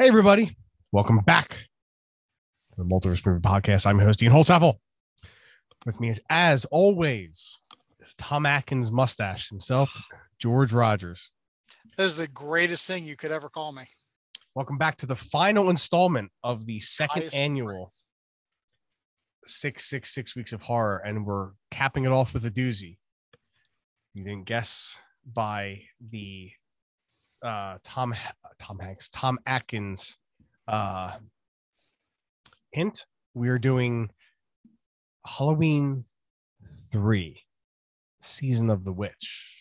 Hey, everybody. Welcome back to the Multiverse Movie Podcast. I'm your host, Dean Holtzapfel. With me, is, as always, is Tom Atkins mustache himself, George Rogers. That is the greatest thing you could ever call me. Welcome back to the final installment of the second Highest annual praise. six, six, six weeks of horror, and we're capping it off with a doozy. You didn't guess by the uh, Tom Tom Hanks Tom Atkins uh, hint. We are doing Halloween three, season of the witch.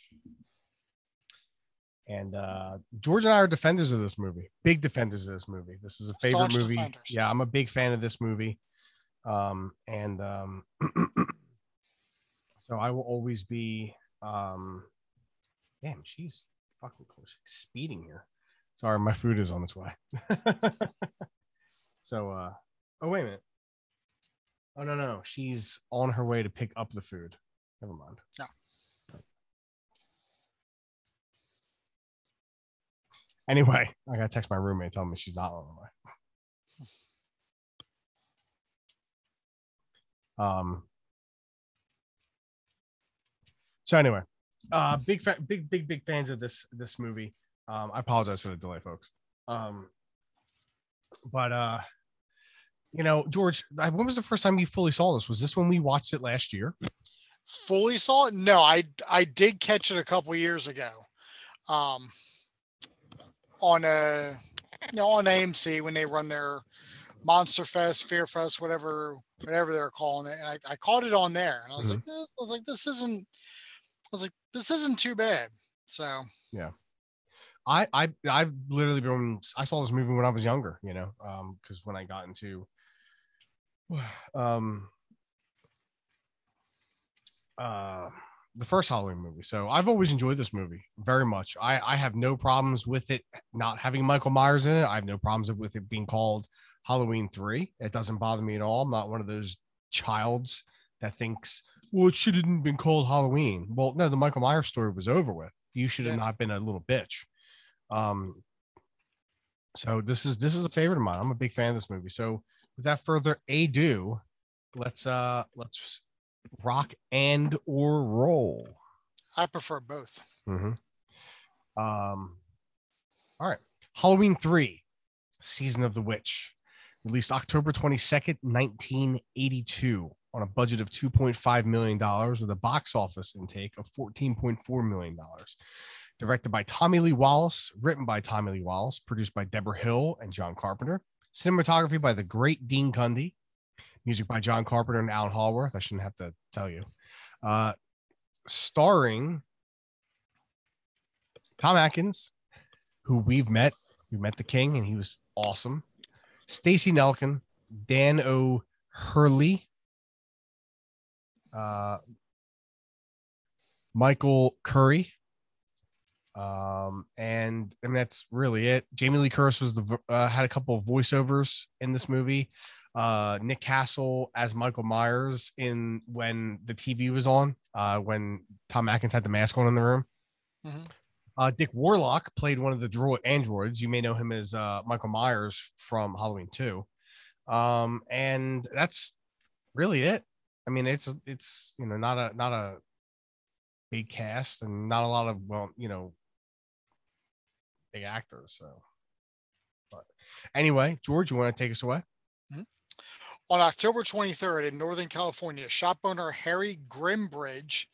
And uh, George and I are defenders of this movie, big defenders of this movie. This is a favorite Staunch movie. defenders. Yeah, I'm a big fan of this movie. Um, and um, so I will always be. Um, damn, she's fucking close, speeding here. Sorry, my food is on its way. so, uh, oh wait a minute. Oh no, no, no, she's on her way to pick up the food. Never mind. No. Anyway, I gotta text my roommate telling me she's not on her way. Um. So anyway, uh, big fa- big big big fans of this this movie. Um, I apologize for the delay, folks. Um, but uh, you know, George, when was the first time you fully saw this? Was this when we watched it last year? Fully saw it? No, I I did catch it a couple years ago. Um on a you know on AMC when they run their Monster Fest, Fear Fest, whatever whatever they're calling it. And I, I caught it on there and I was like, eh, I was like, this isn't was like, this isn't too bad. So yeah. I I I've literally been I saw this movie when I was younger, you know, um, because when I got into um uh the first Halloween movie. So I've always enjoyed this movie very much. I I have no problems with it not having Michael Myers in it. I have no problems with it being called Halloween 3. It doesn't bother me at all. I'm not one of those childs that thinks, well, it should have been called Halloween. Well, no, the Michael Myers story was over with. You should have Yeah. not been a little bitch. Um, so this is this is a favorite of mine. I'm a big fan of this movie. So without further ado, let's uh let's rock and or roll. I prefer both. Mm-hmm. Um, all right, Halloween three, season of the witch, released October twenty second, nineteen eighty two, on a budget of two point five million dollars with a box office intake of fourteen point four million dollars. Directed by Tommy Lee Wallace, written by Tommy Lee Wallace, produced by Deborah Hill and John Carpenter, cinematography by the great Dean Cundey, music by John Carpenter and Alan Howarth. I shouldn't have to tell you. Uh, starring Tom Atkins, who we've met. We met the King, and he was awesome. Stacy Nelkin, Dan O'Herlihy, uh, Michael Currie, um, and I mean that's really it. Jamie Lee Curtis was the uh, had a couple of voiceovers in this movie. Uh, Nick Castle as Michael Myers in when the TV was on, uh, when Tom Atkins had the mask on in the room. Mhm. Uh, Dick Warlock played one of the droid androids. You may know him as uh, Michael Myers from Halloween 2. Um, and that's really it. I mean, it's it's you know not a not a big cast and not a lot of well, you know, big actors. So, but anyway, George, you want to take us away? Mm-hmm. On October 23rd in Northern California, shop owner Harry Grimbridge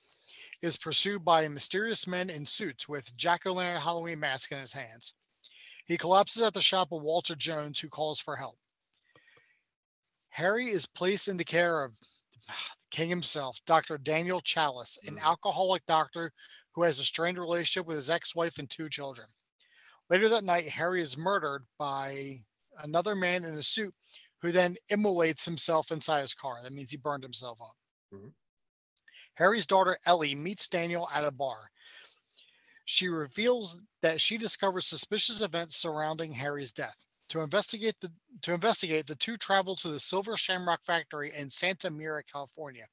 is pursued by mysterious men in suits with jack o' lantern Halloween mask in his hands. He collapses at the shop of Walter Jones, who calls for help. Harry is placed in the care of king himself, Dr. Daniel Challis, an alcoholic doctor who has a strained relationship with his ex wife and two children. Later that night, Harry is murdered by another man in a suit who then immolates himself inside his car. That means he burned himself up. Mhm. Harry's daughter Ellie meets Daniel at a bar. She reveals that she discovers suspicious events surrounding Harry's death. To investigate the to investigate, the two travel to the Silver Shamrock factory in Santa Mira, California,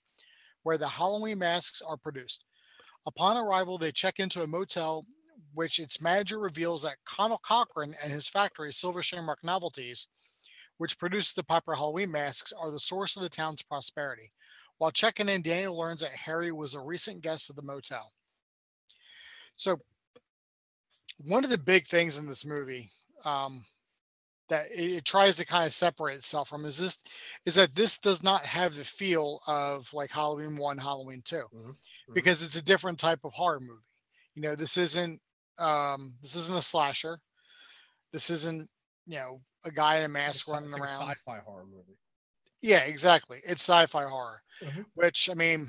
where the Halloween masks are produced. Upon arrival, they check into a motel which its manager reveals that Conal Cochran and his factory, Silver Shamrock Novelties, which produces the popular Halloween masks, are the source of the town's prosperity. While checking in, Daniel learns that Harry was a recent guest of the motel. So, one of the big things in this movie um, that it, it tries to kind of separate itself from is this is that this does not have the feel of like Halloween one, Halloween 2 Mhm, mhm. because it's a different type of horror movie. You know, this isn't um, this isn't a slasher. This isn't you know a guy in a mask a- running it's like a around. sci-fi horror movie. Yeah, exactly. It's sci-fi horror, Mhm. which I mean,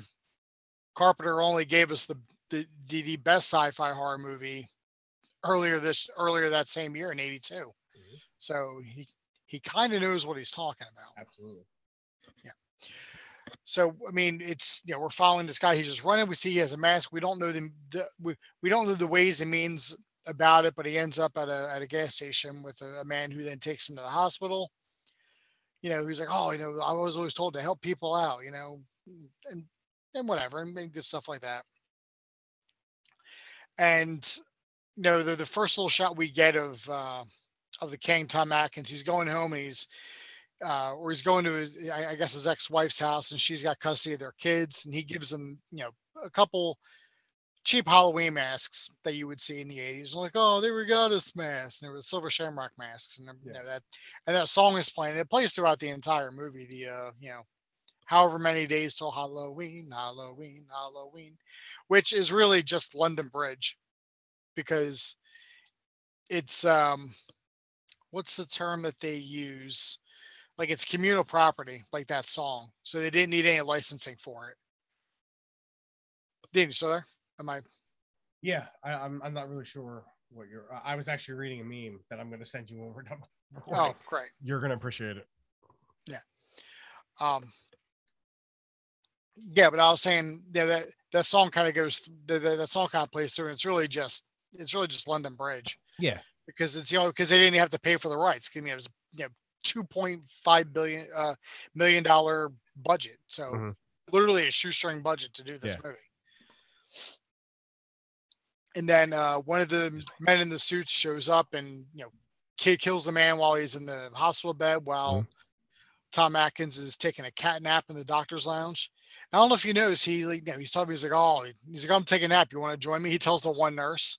Carpenter only gave us the the the, the best sci-fi horror movie earlier this earlier that same year in '82. So he he kind of knows what he's talking about. Absolutely. Yeah. So I mean, it's you know we're following this guy. He's just running. We see he has a mask. We don't know the, the we, we don't know the ways and means about it, but he ends up at a at a gas station with a, a man who then takes him to the hospital. You know, he's like, oh, you know, I was always told to help people out. You know, and and whatever, and, and good stuff like that. And you know, the the first little shot we get of uh, of the king Tom Atkins, he's going home and he's uh, or he's going to his, I guess his ex-wife's house and she's got custody of their kids and he gives them, you know, a couple cheap Halloween masks that you would see in the 80s. Like, oh, there we go, this mask. And there was silver shamrock masks and you know, that and that song is playing. It plays throughout the entire movie. The uh, you know, however many days till Halloween, Halloween, Halloween, which is really just London Bridge because it's um what's the term that they use? Like it's communal property, like that song. So they didn't need any licensing for it. Dean, you still there? Am I Yeah, I, I'm. I'm not really sure what you're. I- was actually reading a meme that I'm going to send you when we're done. recording. oh great. You're going to appreciate it. Yeah. Um yeah, but I was saying yeah, that that song kind of goes the, the, that song kind of plays through. And it's really just it's really just London Bridge Yeah. Because it's you know because they didn't have to pay for the rights. I mean, it was you know two point five billion uh million dollar budget. So Mhm. literally a shoestring budget to do this Yeah. movie. And then uh, one of the men in the suits shows up and you know ki- kills the man while he's in the hospital bed while Tom Atkins is taking a cat nap in the doctor's lounge. I don't know if you notice he like, you know, he's talking he's like oh he's like I'm taking a nap you want to join me he tells the one nurse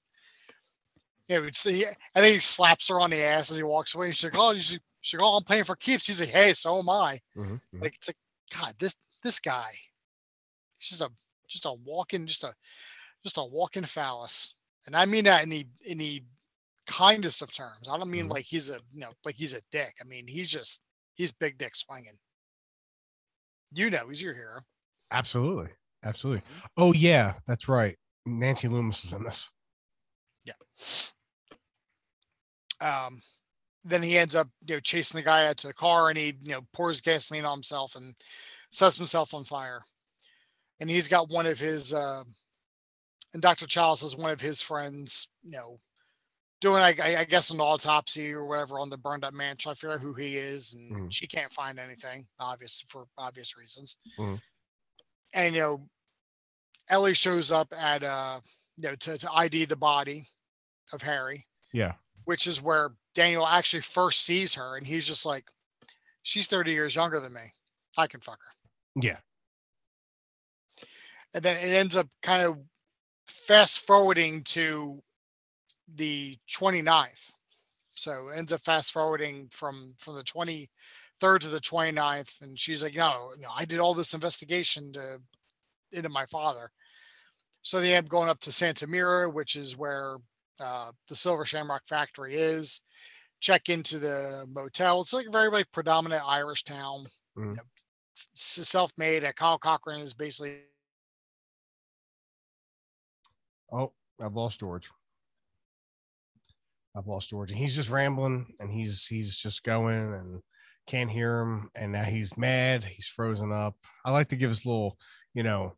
you know it's he, I think he slaps her on the ass as he walks away she's like oh she's, she's like oh I'm playing for keeps he's like hey so am I Mhm, mhm. like it's like God this this guy he's just a just a walking just a just a walking phallus and I mean that in the in the kindest of terms I don't mean Mhm. like he's a you know like he's a dick I mean he's just he's big dick swinging you know he's your hero Absolutely. Absolutely. Oh yeah, that's right. Nancy Loomis was in this. Um, then he ends up you know chasing the guy out to the car and he you know pours gasoline on himself and sets himself on fire. And he's got one of his uh and dr Challis is one of his friends you know doing I, I guess an autopsy or whatever on the burned up man. Trying to figure out who he is and Mhm. she can't find anything obvious for obvious reasons. Mhm. and you know ellie shows up at uh you know to, to id the body of harry Yeah. which is where Daniel actually first sees her, and he's just like, "She's 30 years younger than me. I can fuck her." Yeah. And then it ends up kind of fast forwarding to the 29th. So it ends up fast forwarding from from the 23rd to the 29th, and she's like, "No, no, I did all this investigation to into my father." So they end up going up to Santa Mira, which is where uh, the Silver Shamrock factory is. Check into the motel. It's like a very like predominant Irish town. Mhm. You know, self-made. Kyle Cochran is basically Oh, I've lost George. I've lost George, and he's just rambling, and he's he's just going, and can't hear him, and now he's mad. He's frozen up. I like to give his little, you know,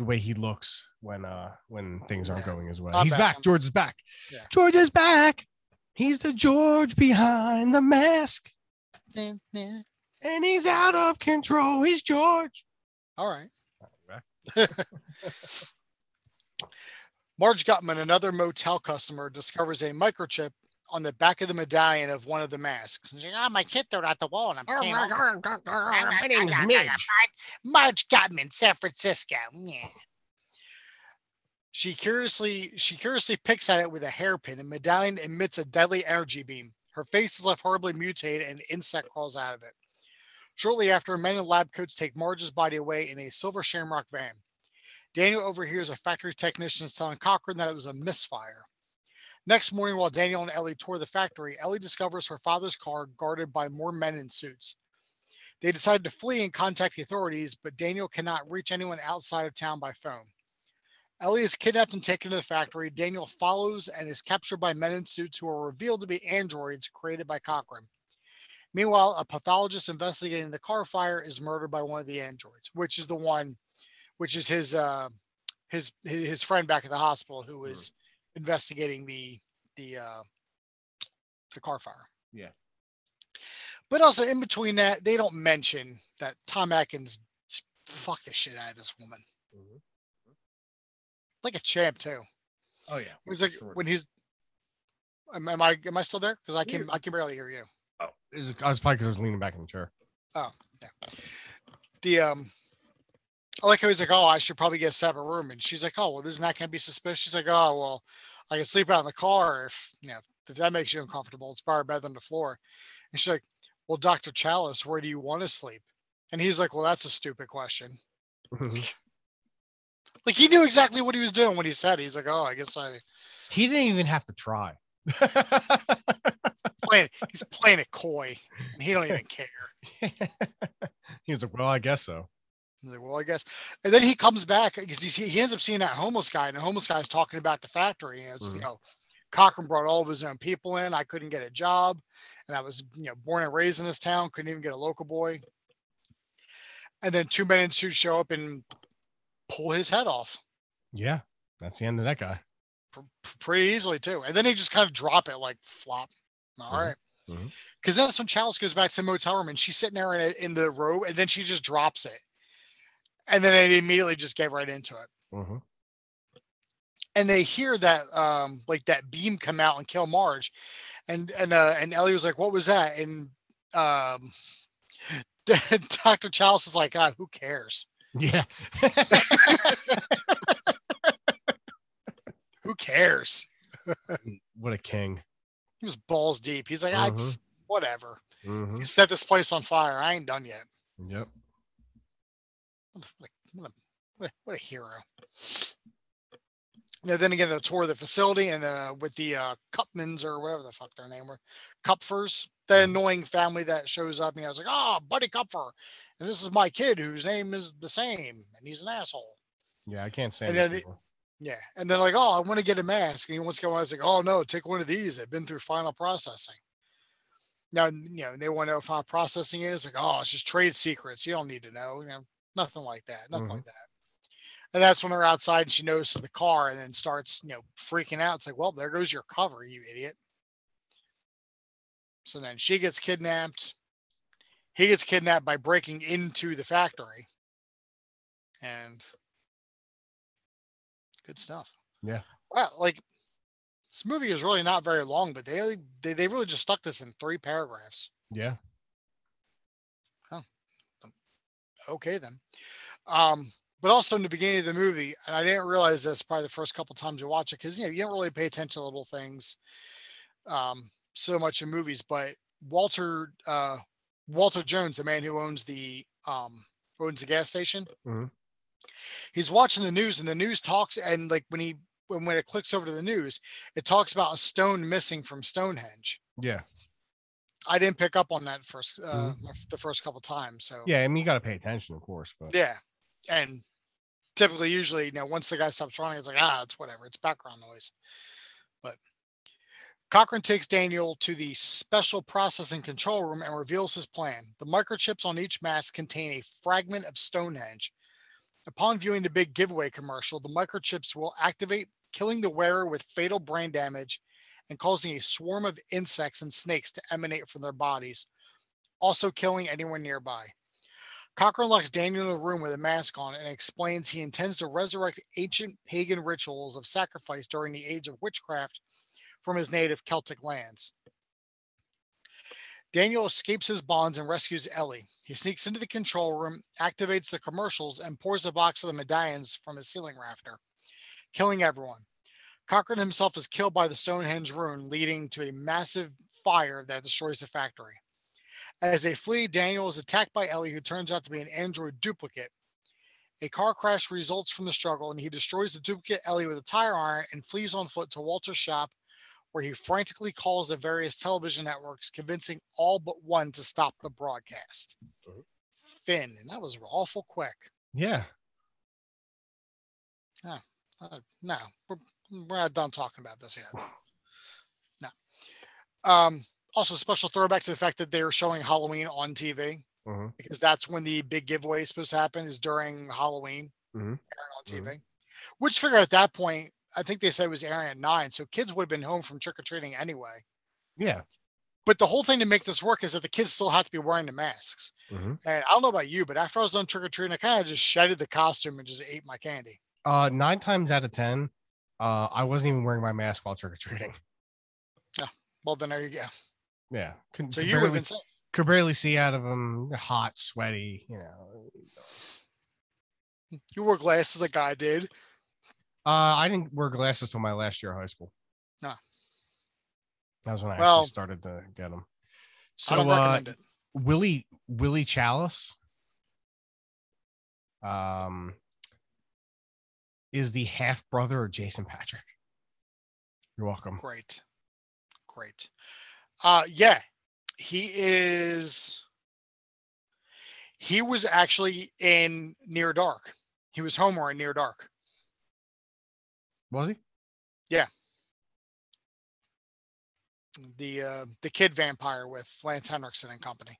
the way he looks when uh when things aren't going as well. I'm he's back, back. I'm- George is back. Yeah. George is back. He's the George behind the mask, "Eh, eh." and he's out of control. He's George. all right. Marge Gutman, another motel customer, discovers a microchip on the back of the medallion of one of the masks. And she's like, oh, my kid threw it out the wall and I'm Oh my home." God, my name's Midge. Marge Gutman, San Francisco. Yeah. She curiously she curiously picks at it with a hairpin, and medallion emits a deadly energy beam. Her face is left horribly mutated, and an insect crawls out of it. Shortly after, men in lab coats take Marge's body away in a silver shamrock van. Daniel overhears a factory technician telling Cochran that it was a misfire. Next morning, while Daniel and Ellie tour the factory, Ellie discovers her father's car guarded by more men in suits. They decide to flee and contact the authorities, but Daniel cannot reach anyone outside of town by phone. Ellie is kidnapped and taken to the factory. Daniel follows and is captured by men in suits who are revealed to be androids created by Cochrane. Meanwhile, a pathologist investigating the car fire is murdered by one of the androids, which is the one, which is his uh, his his his friend back at the hospital who was investigating the the uh, the car fire. Yeah. But also in between that, they don't mention that Tom Atkins fucked the shit out of this woman Mhm. like a champ too. Oh yeah. He's like Sure. when he's. Am, am I am I still there? Because I Yeah. can I can barely hear you. Oh, is I was probably because I was leaning back in the chair. Oh yeah. The um, I like how he's like, oh, I should probably get a separate room, and she's like, oh, well, isn't that gonna be suspicious? She's like, oh, well, I can sleep out in the car if you know if that makes you uncomfortable. It's far better than the floor. And she's like, well, Doctor Challis, where do you want to sleep? And he's like, well, that's a stupid question. Mm-hmm. Like he knew exactly what he was doing when he said. it. He's like, oh, I guess I he didn't even have to try. playing. He's playing it coy, and he don't even care. he was like, "Well, I guess so." Like, well, I guess. And then he comes back because he, he ends up seeing that homeless guy, and the homeless guy is talking about the factory. And it's, you Mhm. know, Cochran brought all of his own people in. I couldn't get a job. And I was, you know, born and raised in this town, couldn't even get a local boy. And then two men in suits show up and pull his head off Yeah, that's the end of that guy. pr- pretty easily, too. And then he just kind of drop it like flop. All Mhm. right. Because that's when Challis goes back to the motel room and she's sitting there in, a, in the row and then she just drops it. And then they immediately just get right into it. hmm and they hear that um like that beam come out and kill Marge, and and uh, and Ellie was like, "What was that?" And um, Doctor Challis is like, "Ah, who cares? Yeah. Who cares?" what a king. He was balls deep. He's like, "Ah, it's whatever. hmm You set this place on fire. I ain't done yet." Yep. What a, what a, what a, hero. Now, then again, the tour of the facility and uh, with the uh, Cupmans or whatever the fuck their name were, Kupfers, the annoying family that shows up. And I was like, oh, Buddy Kupfer. And this is my kid whose name is the same. And he's an asshole. Yeah, I can't stand And these then the- people. Yeah. And then, like, oh, I want to get a mask. And he wants to go. I was like, oh, no, take one of these. They've been through final processing. Now, you know, they want to know what final processing is. Like, oh, it's just trade secrets. You don't need to know. You know nothing like that. Nothing Mhm. like that. And that's when they're outside and she notices the car and then starts, you know, freaking out. It's like, well, there goes your cover, you idiot. So then she gets kidnapped. He gets kidnapped by breaking into the factory. And good stuff. Yeah. Wow, like this movie is really not very long, but they they, they really just stuck this in three paragraphs. Yeah. Okay then. Um, but also in the beginning of the movie, and I didn't realize this probably the first couple times you watch it because you know you don't really pay attention to little things um, so much in movies. But Walter uh, Walter Jones, the man who owns the um, owns the gas station, Mhm. he's watching the news, and the news talks, and like when he when when it clicks over to the news, it talks about a stone missing from Stonehenge. Yeah. I didn't pick up on that first uh, the first couple times. So Yeah. I mean, you got to pay attention, of course, but Yeah. And typically, usually, you know, once the guy stops running, it's like, ah, it's whatever. It's background noise. But Cochrane takes Daniel to the special processing control room and reveals his plan. The microchips on each mask contain a fragment of Stonehenge. Upon viewing the big giveaway commercial, the microchips will activate, killing the wearer with fatal brain damage and causing a swarm of insects and snakes to emanate from their bodies, also killing anyone nearby. Cochran locks Daniel in a room with a mask on and explains he intends to resurrect ancient pagan rituals of sacrifice during the age of witchcraft from his native Celtic lands. Daniel escapes his bonds and rescues Ellie. He sneaks into the control room, activates the commercials, and pours a box of the medallions from his ceiling rafter, killing everyone. Cochran himself is killed by the Stonehenge rune, leading to a massive fire that destroys the factory. As they flee, Daniel is attacked by Ellie, who turns out to be an android duplicate. A car crash results from the struggle, and he destroys the duplicate Ellie with a tire iron and flees on foot to Walter's shop, where he frantically calls the various television networks, convincing all but one to stop the broadcast. Finn, and that was awful quick. Yeah. Uh, no, we're, we're not done talking about this yet. No. Um, also, special throwback to the fact that they were showing Halloween on TV Mhm. because that's when the big giveaway is supposed to happen is during Halloween Mhm. on TV. Mhm. Which figure at that point, I think they said it was airing at nine, so kids would have been home from trick or treating anyway. Yeah. But the whole thing to make this work is that the kids still have to be wearing the masks. Mhm. And I don't know about you, but after I was done trick or treating, I kind of just shedded the costume and just ate my candy. Uh, nine times out of ten, uh, I wasn't even wearing my mask while trick or treating. Yeah. Well, then there you go. Yeah. Could, So could you would have barely, been safe. could barely see out of them. Hot, sweaty. You know. You wore glasses like I did. Uh, I didn't wear glasses till my last year of high school. No. That was when I Well, actually started to get them. I So, uh, recommend it. Willie Willie Challis um is the half brother of Jason Patric. You're welcome. Great. Great. Uh yeah. He is he was actually in Near Dark. He was Homer in Near Dark. Was he? Yeah. The uh the kid vampire with Lance Henriksen and company.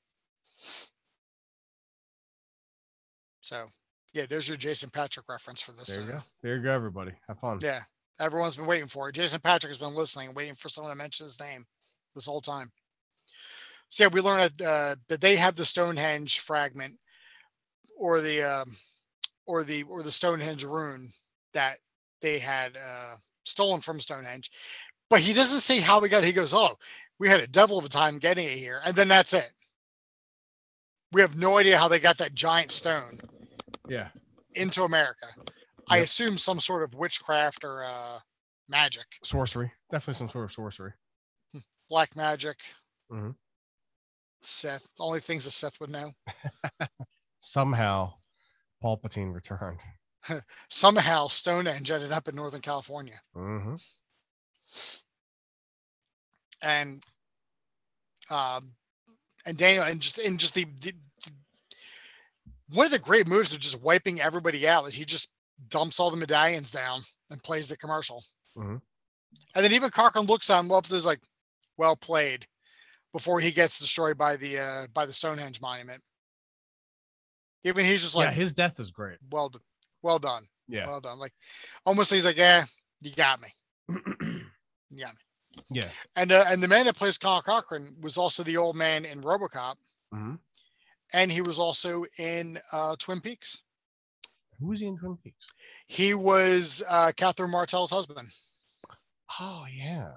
So yeah, there's your Jason Patric reference for this. There you uh, go. There you go, everybody. Have fun. Yeah. Everyone's been waiting for it. Jason Patrick has been listening, waiting for someone to mention his name this whole time. So yeah, we learned that, uh, that they have the Stonehenge fragment or the um, or the or the Stonehenge rune that they had uh, stolen from Stonehenge. But he doesn't say how we got it. He goes, Oh, we had a devil of a time getting it here. And then that's it. We have no idea how they got that giant stone Yeah. into America. I assume some sort of witchcraft or uh, magic, Sorcery. Definitely some sort of sorcery. black magic. Mhm. Seth, only things that Seth would know. Somehow Palpatine returned. Somehow Stonehenge ended up in Northern California, hmm and um, and Daniel, and just and just the, the one of the great moves of just wiping everybody out is he just dumps all the medallions down and plays the commercial, Mhm. and then even Cochran looks at him up. There's like, well played, before he gets destroyed by the uh, by the Stonehenge monument. Even he's just yeah, like, his death is great. well, d- well done, Yeah. well done. Like almost he's like, yeah, you got me, you got me. yeah. And uh, and the man that plays Carl Cochran was also the old man in RoboCop, hmm and he was also in uh, Twin Peaks. Who was he in Twin Peaks? He was uh, Catherine Martell's husband, Oh yeah.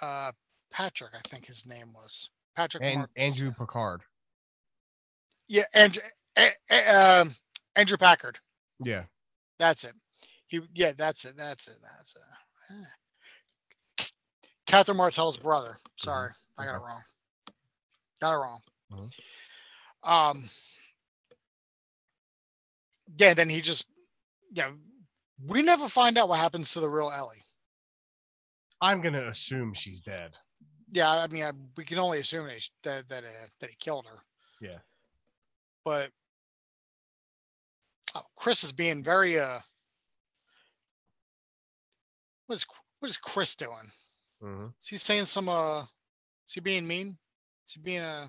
uh, Patrick, I think his name was Patrick. And Mart- Andrew Picard. Yeah, Andrew, um, Andrew Packard. Yeah. That's it. He, yeah, that's it. That's it. That's it. Ah. Catherine Martell's brother. Sorry, I got it wrong. Got it wrong. Mhm. Um. Yeah, then he just, yeah, we never find out what happens to the real Ellie. I'm gonna assume she's dead. Yeah, I mean, I, we can only assume that he- that that, uh, that he killed her. Yeah. But oh, Chris is being very uh. What is what is Chris doing? Mhm. Is he saying some uh? Is he being mean? Is he being uh?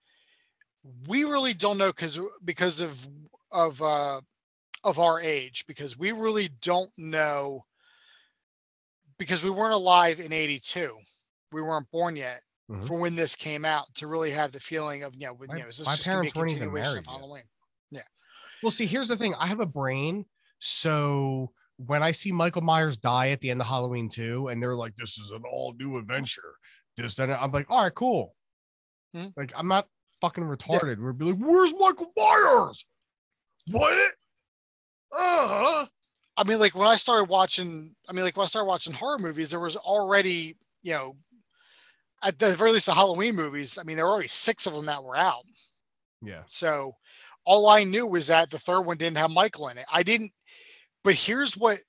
we really don't know because because of of uh of our age because we really don't know because we weren't alive in 82 we weren't born yet Mhm. for when this came out to really have the feeling of you know, My- you know is this my just gonna be a parents continuation of married yet. Halloween? Well, see, here's the thing. I have a brain, so when I see Michael Myers die at the end of Halloween 2, and they're like, "This is an all new adventure," this then I'm like, "All right, cool." Hmm. Like, I'm not fucking retarded. We're be like, "Where's Michael Myers?" What? Uh huh. I mean, like when I started watching, I mean, like when I started watching horror movies, there was already, you know, at the very least, the Halloween movies. I mean, there were already six of them that were out. Yeah. So all I knew was that the third one didn't have Michael in it. I didn't, but here's what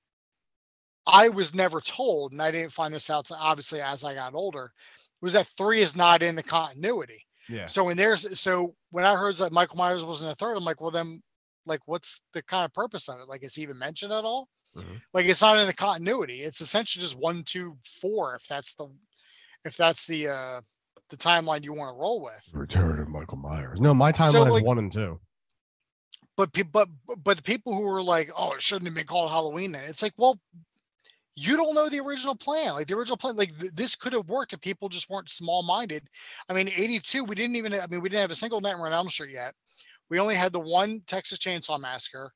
I was never told, and I didn't find this out obviously as I got older, was that three is not in the continuity. Yeah. So when there's so when I heard that Michael Myers was in the third, I'm like, well then, like, what's the kind of purpose of it? Like, is he even mentioned at all? Mhm. Like, it's not in the continuity. It's essentially just one, two, four. If that's the, if that's the uh the timeline you want to roll with. Return of Michael Myers. No, my timeline So, is one and two. But but but the people who were like, oh, it shouldn't have been called Halloween. Then it's like, well, you don't know the original plan. Like the original plan, like th- this could have worked if people just weren't small minded. I mean, 82, we didn't even, I mean, we didn't have a single Nightmare on Elm Street yet. We only had the one Texas Chainsaw Massacre.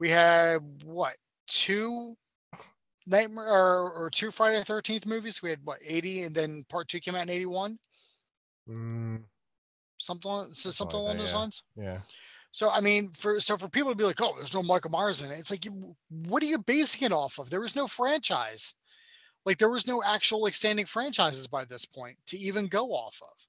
We had what, two Nightmare or, or two Friday the 13th movies? We had what, 80 and then part two came out in 81? Mm, Something, Something something like along that, those yeah. lines. yeah. So I mean, for so for people to be like, "Oh, there's no Michael Myers in it," it's like, you, what are you basing it off of? There was no franchise, like there was no actual like standing franchises by this point to even go off of.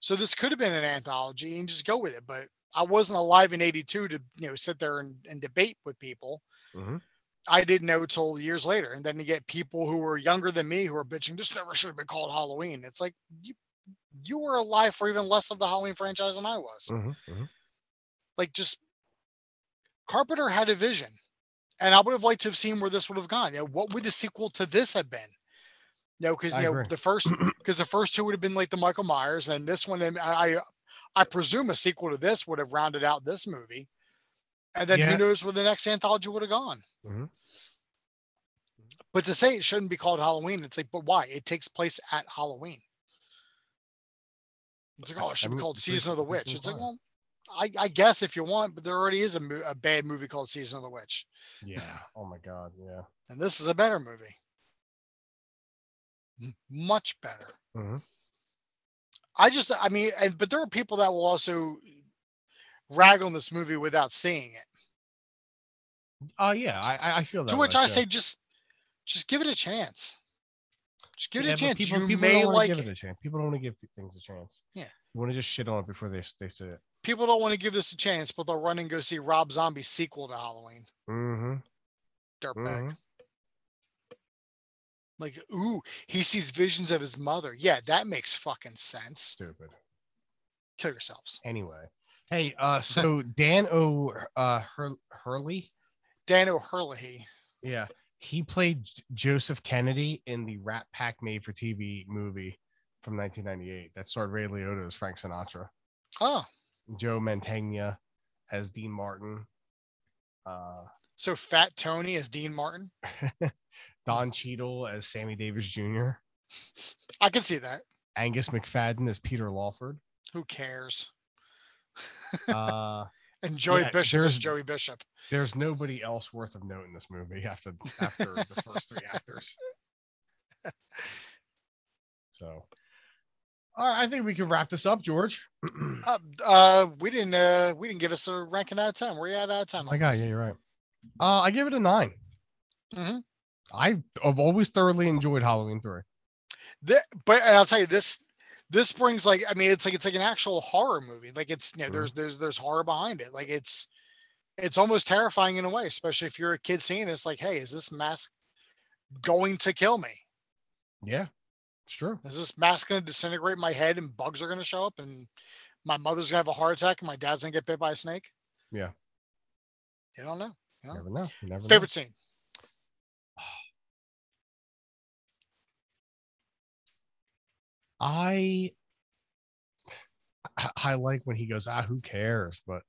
So this could have been an anthology and just go with it. But I wasn't alive in '82 to you know sit there and, and debate with people. Mhm. I didn't know till years later, and then to get people who were younger than me who are bitching, this never should have been called Halloween. It's like you you were alive for even less of the Halloween franchise than I was Mhm, mhm. Like just Carpenter had a vision, and I would have liked to have seen where this would have gone. You know, what would the sequel to this have been? You know, because I you know agree. the first because the first two would have been like the Michael Myers, and this one, and I I- presume a sequel to this would have rounded out this movie, and then Yeah. who knows where the next anthology would have gone. Mhm. But to say it shouldn't be called Halloween, it's like, but why? It takes place at Halloween. It's like, oh, it should be called Season of the Witch. It's like, well, I, I guess if you want, but there already is a, mo- a bad movie called Season of the Witch, Yeah. Oh my God. Yeah. and this is a better movie, M- much better. Mhm. I just, I mean, and but there are people that will also rag on this movie without seeing it. Oh yeah. I I- feel that. To which way, I too. say, just, just give it a chance. Just give it Yeah, a chance. People, you people may like give it. it a chance. People don't want to give things a chance. Yeah. You want to just shit on it before they they say it. People don't want to give this a chance, but they'll run and go see Rob Zombie's sequel to Halloween. Mm-hmm. Dirtbag. Mhm. Like, ooh, he sees visions of his mother. Yeah, that makes fucking sense. Stupid. Kill yourselves. Anyway. Hey, uh, so Dan O. Uh, Hur- Hurley. Dan O'Herlihy. Yeah, he played Joseph Kennedy in the Rat Pack made-for-TV movie from 1998 that starred Ray Liotta as Frank Sinatra, Oh, Joe Mantegna as Dean Martin, uh, so Fat Tony as Dean Martin. Don Cheadle as Sammy Davis Jr., I can see that. Angus Macfadyen as Peter Lawford. Who cares? Uh, And Joey Yeah, Bishop there's- Joey Bishop. there's nobody else worth of note in this movie after after the first three actors. So, right, I think we can wrap this up, George. Uh, uh, we didn't uh we didn't give us a ranking out of ten. Where you at out of ten? I got yeah, you're right. Uh, I give it a 9 Mhm. I- I've always thoroughly enjoyed Halloween three. Th- but and I'll tell you this this brings like I mean it's like it's like an actual horror movie. Like it's you know, Mhm. there's there's there's horror behind it. Like it's it's almost terrifying in a way, especially if you're a kid seeing it. It's like, hey, is this mask going to kill me? Yeah, it's true. Is this mask going to disintegrate my head and bugs are going to show up and my mother's gonna have a heart attack and my dad's gonna get bit by a snake. Yeah. You don't know. You Yeah. never know. You never know. Favorite scene. I I- I like when he goes, ah, who cares? But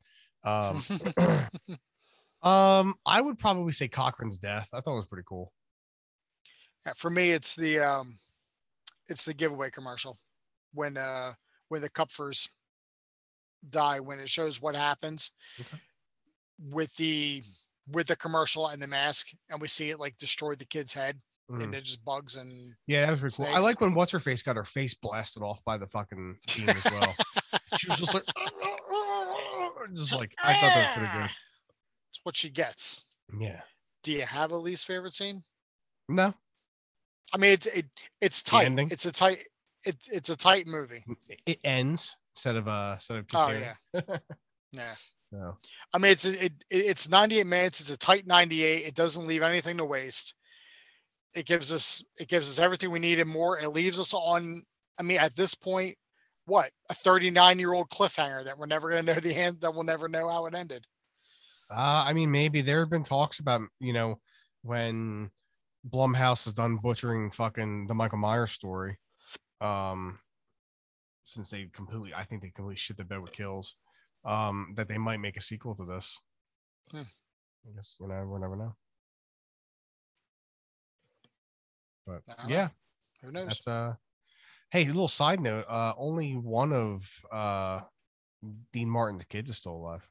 um um I would probably say Cochrane's death. I thought it was pretty cool. Yeah, for me, it's the um, it's the giveaway commercial when uh when the Kupfers die when it shows what happens Okay. with the with the commercial and the mask and we see it like destroy the kid's head Mhm. and it just bugs and Yeah, that was pretty cool. I like when what's her face got her face blasted off by the fucking team as well. she was just like just like I thought that was pretty good it's what she gets. Yeah. do you have a least favorite scene No, i mean it, it it's tight it's a tight it, it's a tight movie it ends instead of uh instead of oh yeah yeah No. I mean, it's it, it it's 98 minutes. It's a tight 98. It doesn't leave anything to waste. It gives us it gives us everything we need and more. It leaves us on. I mean, at this point, what a 39 year old cliffhanger that we're never going to know the end. That we'll never know how it ended. Uh, I mean, maybe there have been talks about, you know, when Blumhouse is done butchering fucking the Michael Myers story. Um, since they completely, I think they completely shit the bed with kills. Um, that they might make a sequel to this. Hmm. I guess you know, we'll never know. But I don't know. yeah, Who knows? that's uh hey, a little side note, uh only one of uh Dean Martin's kids is still alive.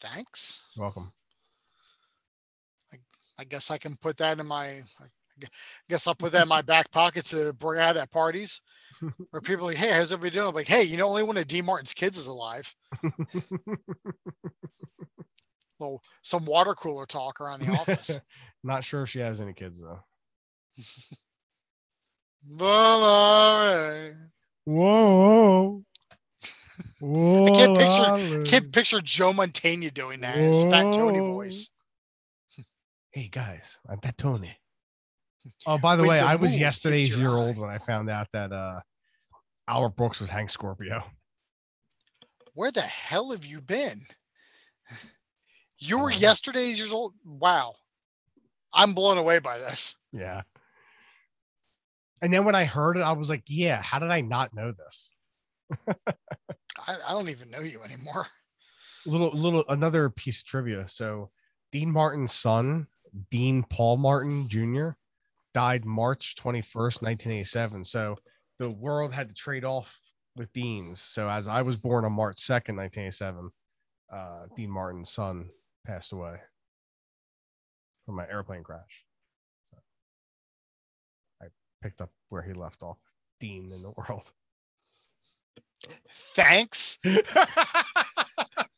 Thanks. You're welcome. I guess I can put that in my. I guess I'll put that in my back pocket to bring out at parties, where people are like, "Hey, how's everybody doing?" I'm like, "Hey, you know, only one of D. Martin's kids is alive." Well, some water cooler talk around the office. Not sure if she has any kids though. Right. Whoa. Whoa. I can't picture can't picture Joe Mantegna doing that. His fat Tony voice. Hey guys, I'm Fat Tony. Oh, by the way, the I was yesterday's year old when I found out that uh Albert Brooks was Hank Scorpio. Where the hell have you been? You were yesterday's years old. Wow. I'm blown away by this. Yeah. And then when I heard it, I was like, yeah, how did I not know this? I, I don't even know you anymore. little little another piece of trivia. So Dean Martin's son, Dean Paul Martin Jr., died March 21st, 1987. So the world had to trade off with Dean's. So as I was born on March 2nd, 1987, uh, Dean Martin's son passed away from my airplane crash. So I picked up where he left off, Dean in the world. Thanks.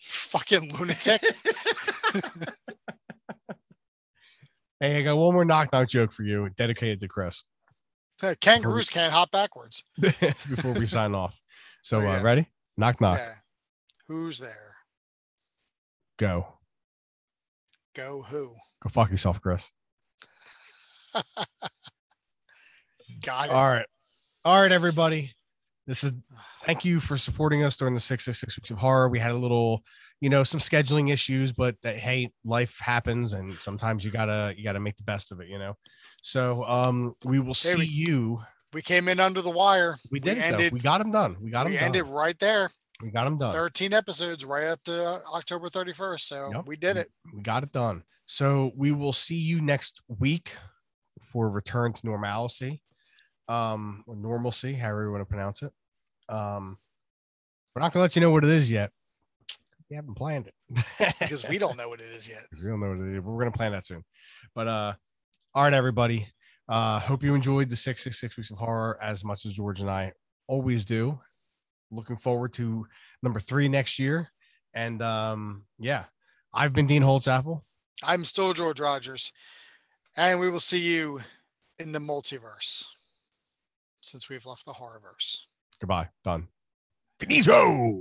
Fucking lunatic. hey, I got one more knock knock joke for you, dedicated to Chris. Kangaroos can't hop backwards. before we sign off. So, Oh, uh, ready? Knock, knock, Yeah. Who's there? go. Go who? Go fuck yourself, Chris. Got it. All right. All right, everybody. This is thank you for supporting us during the 666 weeks of horror. We had a little, you know, some scheduling issues, but that hey, life happens and sometimes you gotta you gotta make the best of it, you know. So um we will see we- you. We came in under the wire. We did it ended, We got them done. We got them we done. ended right there. we got them done. 13 episodes right up to uh, October 31st. So Yep. we did it. We got it done. So we will see you next week for return to normalcy, um, or normalcy, however you want to pronounce it. Um, we're not gonna let you know what it is yet. We haven't planned it because we don't know what it is yet. we don't know what it is. We're gonna plan that soon. But uh, all right, everybody. Uh, hope you enjoyed the six six six weeks of horror as much as George and I always do. Looking forward to number three next year. And um, yeah, I've been Dean Holtzapple. I'm still George Rogers, and we will see you in the multiverse since we've left the horrorverse. Goodbye. Done. Finito.